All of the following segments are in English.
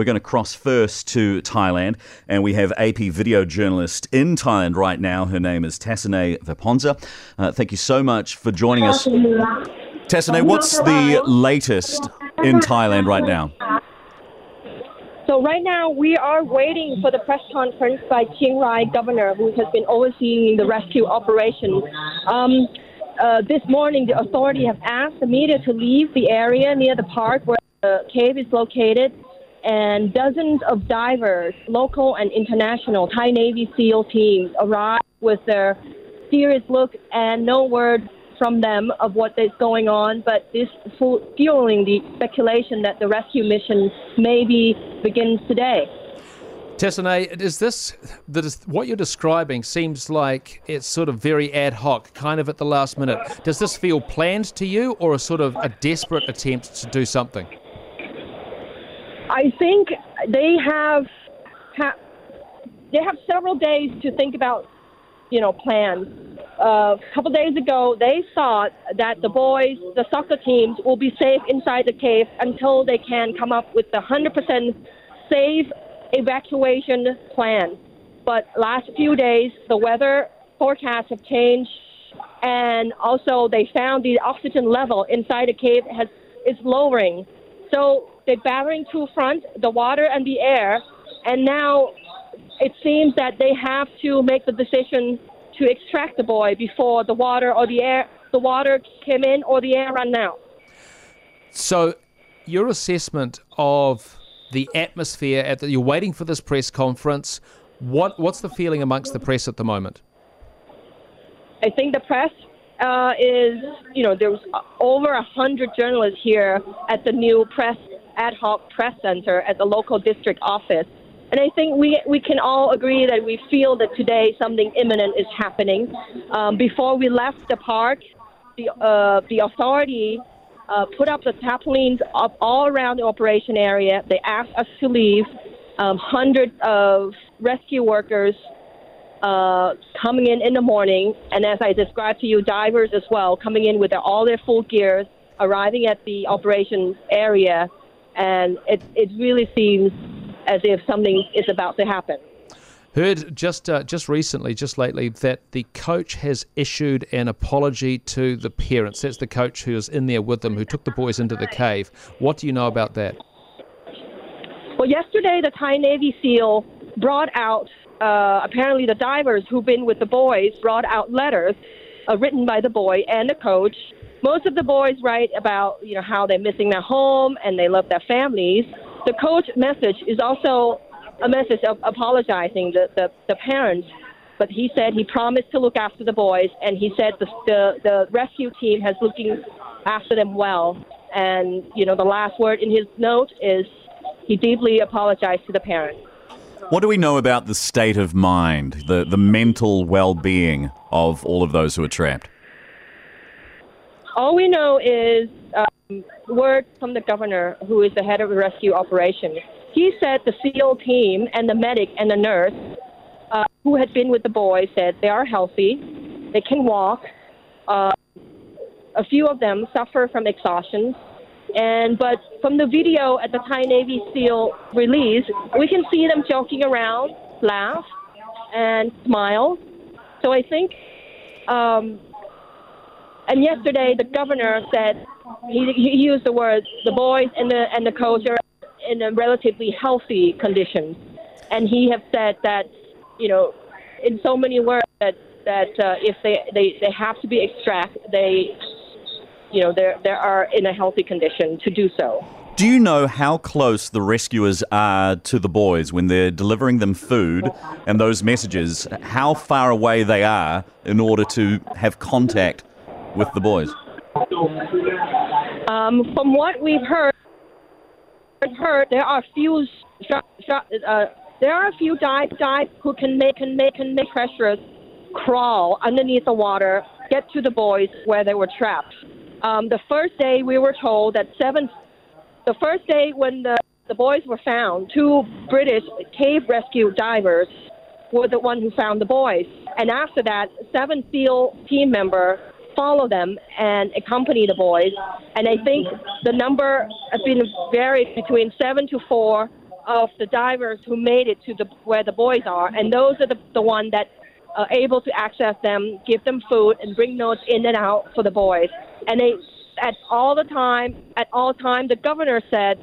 We're going to cross first to Thailand, and we have AP video journalist in Thailand right now. Her name is Tessanee Vejongsa. Uh, thank you so much for joining us. Tessanee, what's the latest in Thailand right now? So right now we are waiting for the press conference by Chiang Rai governor, who has been overseeing the rescue operation. Um, uh, this morning, the authority have asked the media to leave the area near the park where the cave is located, and dozens of divers, local and international Thai Navy SEAL teams, arrived with their serious look and no word from them of what is going on, but this fueling the speculation that the rescue mission maybe begins today. Tessanee, is this what you're describing seems like it's sort of very ad hoc, kind of at the last minute. Does this feel planned to you, or a sort of a desperate attempt to do something? I think they have ha- they have several days to think about, you know, plans. Uh, a couple days ago, they thought that the boys, the soccer teams, will be safe inside the cave until they can come up with the 100% safe evacuation plan. But last few days, the weather forecasts have changed, and also they found the oxygen level inside the cave has is lowering. So they're battling two fronts, the water and the air, and now it seems that they have to make the decision to extract the boy before the water or the air, the water came in or the air ran out. So, your assessment of the atmosphere at the, you're waiting for this press conference. What what's the feeling amongst the press at the moment? I think the press uh, is, you know, there was over a hundred journalists here at the new press ad hoc press center at the local district office. And I think we, we can all agree that we feel that today something imminent is happening. Um, before we left the park, the, uh, the authority uh, put up the tarpaulins up all around the operation area. They asked us to leave. Um, hundreds of rescue workers uh, coming in in the morning, and as I described to you, divers as well coming in with their, all their full gears, arriving at the operation area, and it it really seems as if something is about to happen. Heard just uh, just recently, just lately, that the coach has issued an apology to the parents. That's the coach who was in there with them, who took the boys into the cave. What do you know about that? Well, yesterday the Thai Navy SEAL brought out. Uh, apparently, the divers who've been with the boys brought out letters uh, written by the boy and the coach. Most of the boys write about you know how they're missing their home and they love their families. The coach message is also a message of apologizing the, the, the parents, but he said he promised to look after the boys, and he said the, the, the rescue team has looking after them well. And, you know, the last word in his note is he deeply apologized to the parents. What do we know about the state of mind, the, the mental well being of all of those who are trapped? All we know is um, word from the governor, who is the head of the rescue operation. He said the SEAL team and the medic and the nurse uh, who had been with the boys said they are healthy, they can walk. Uh, a few of them suffer from exhaustion, and but from the video at the Thai Navy SEAL release, we can see them joking around, laugh, and smile. So I think. Um, and yesterday, the governor said he, he used the word the boys and the and the coach are in a relatively healthy condition. And he have said that, you know, in so many words that that uh, if they, they, they have to be extract, they, you know, they they are in a healthy condition to do so. Do you know how close the rescuers are to the boys when they're delivering them food and those messages? How far away they are in order to have contact with the boys? Um, from what we've heard, heard there are few uh, there are a few dive dive who can make can make can make treasures crawl underneath the water, get to the boys where they were trapped. Um, the first day we were told that seven. The first day when the the boys were found, two British cave rescue divers were the one who found the boys, and after that, seven SEAL team member follow them and accompany the boys. And I think the number has been varied between seven to four of the divers who made it to the where the boys are, and those are the the one that are able to access them, give them food, and bring notes in and out for the boys. And they at all the time, at all time, the governor said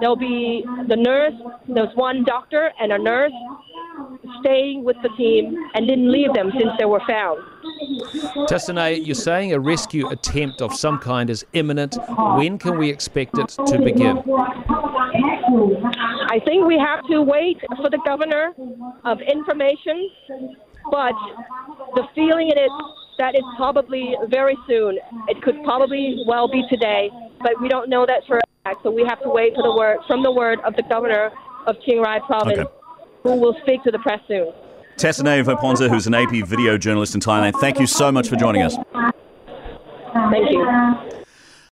there'll be the nurse. There's one doctor and a nurse staying with the team and didn't leave them since they were found. Tessanee, you're saying a rescue attempt of some kind is imminent. When can we expect it to begin? I think we have to wait for the governor of information, but the feeling it is that it's probably very soon. It could probably well be today, but we don't know that for a fact. So we have to wait for the word from the word of the governor of Chiang Rai province, Okay. who will speak to the press soon. Tessanee Vejongsa, who's an AP video journalist in Thailand, thank you so much for joining us. Thank you.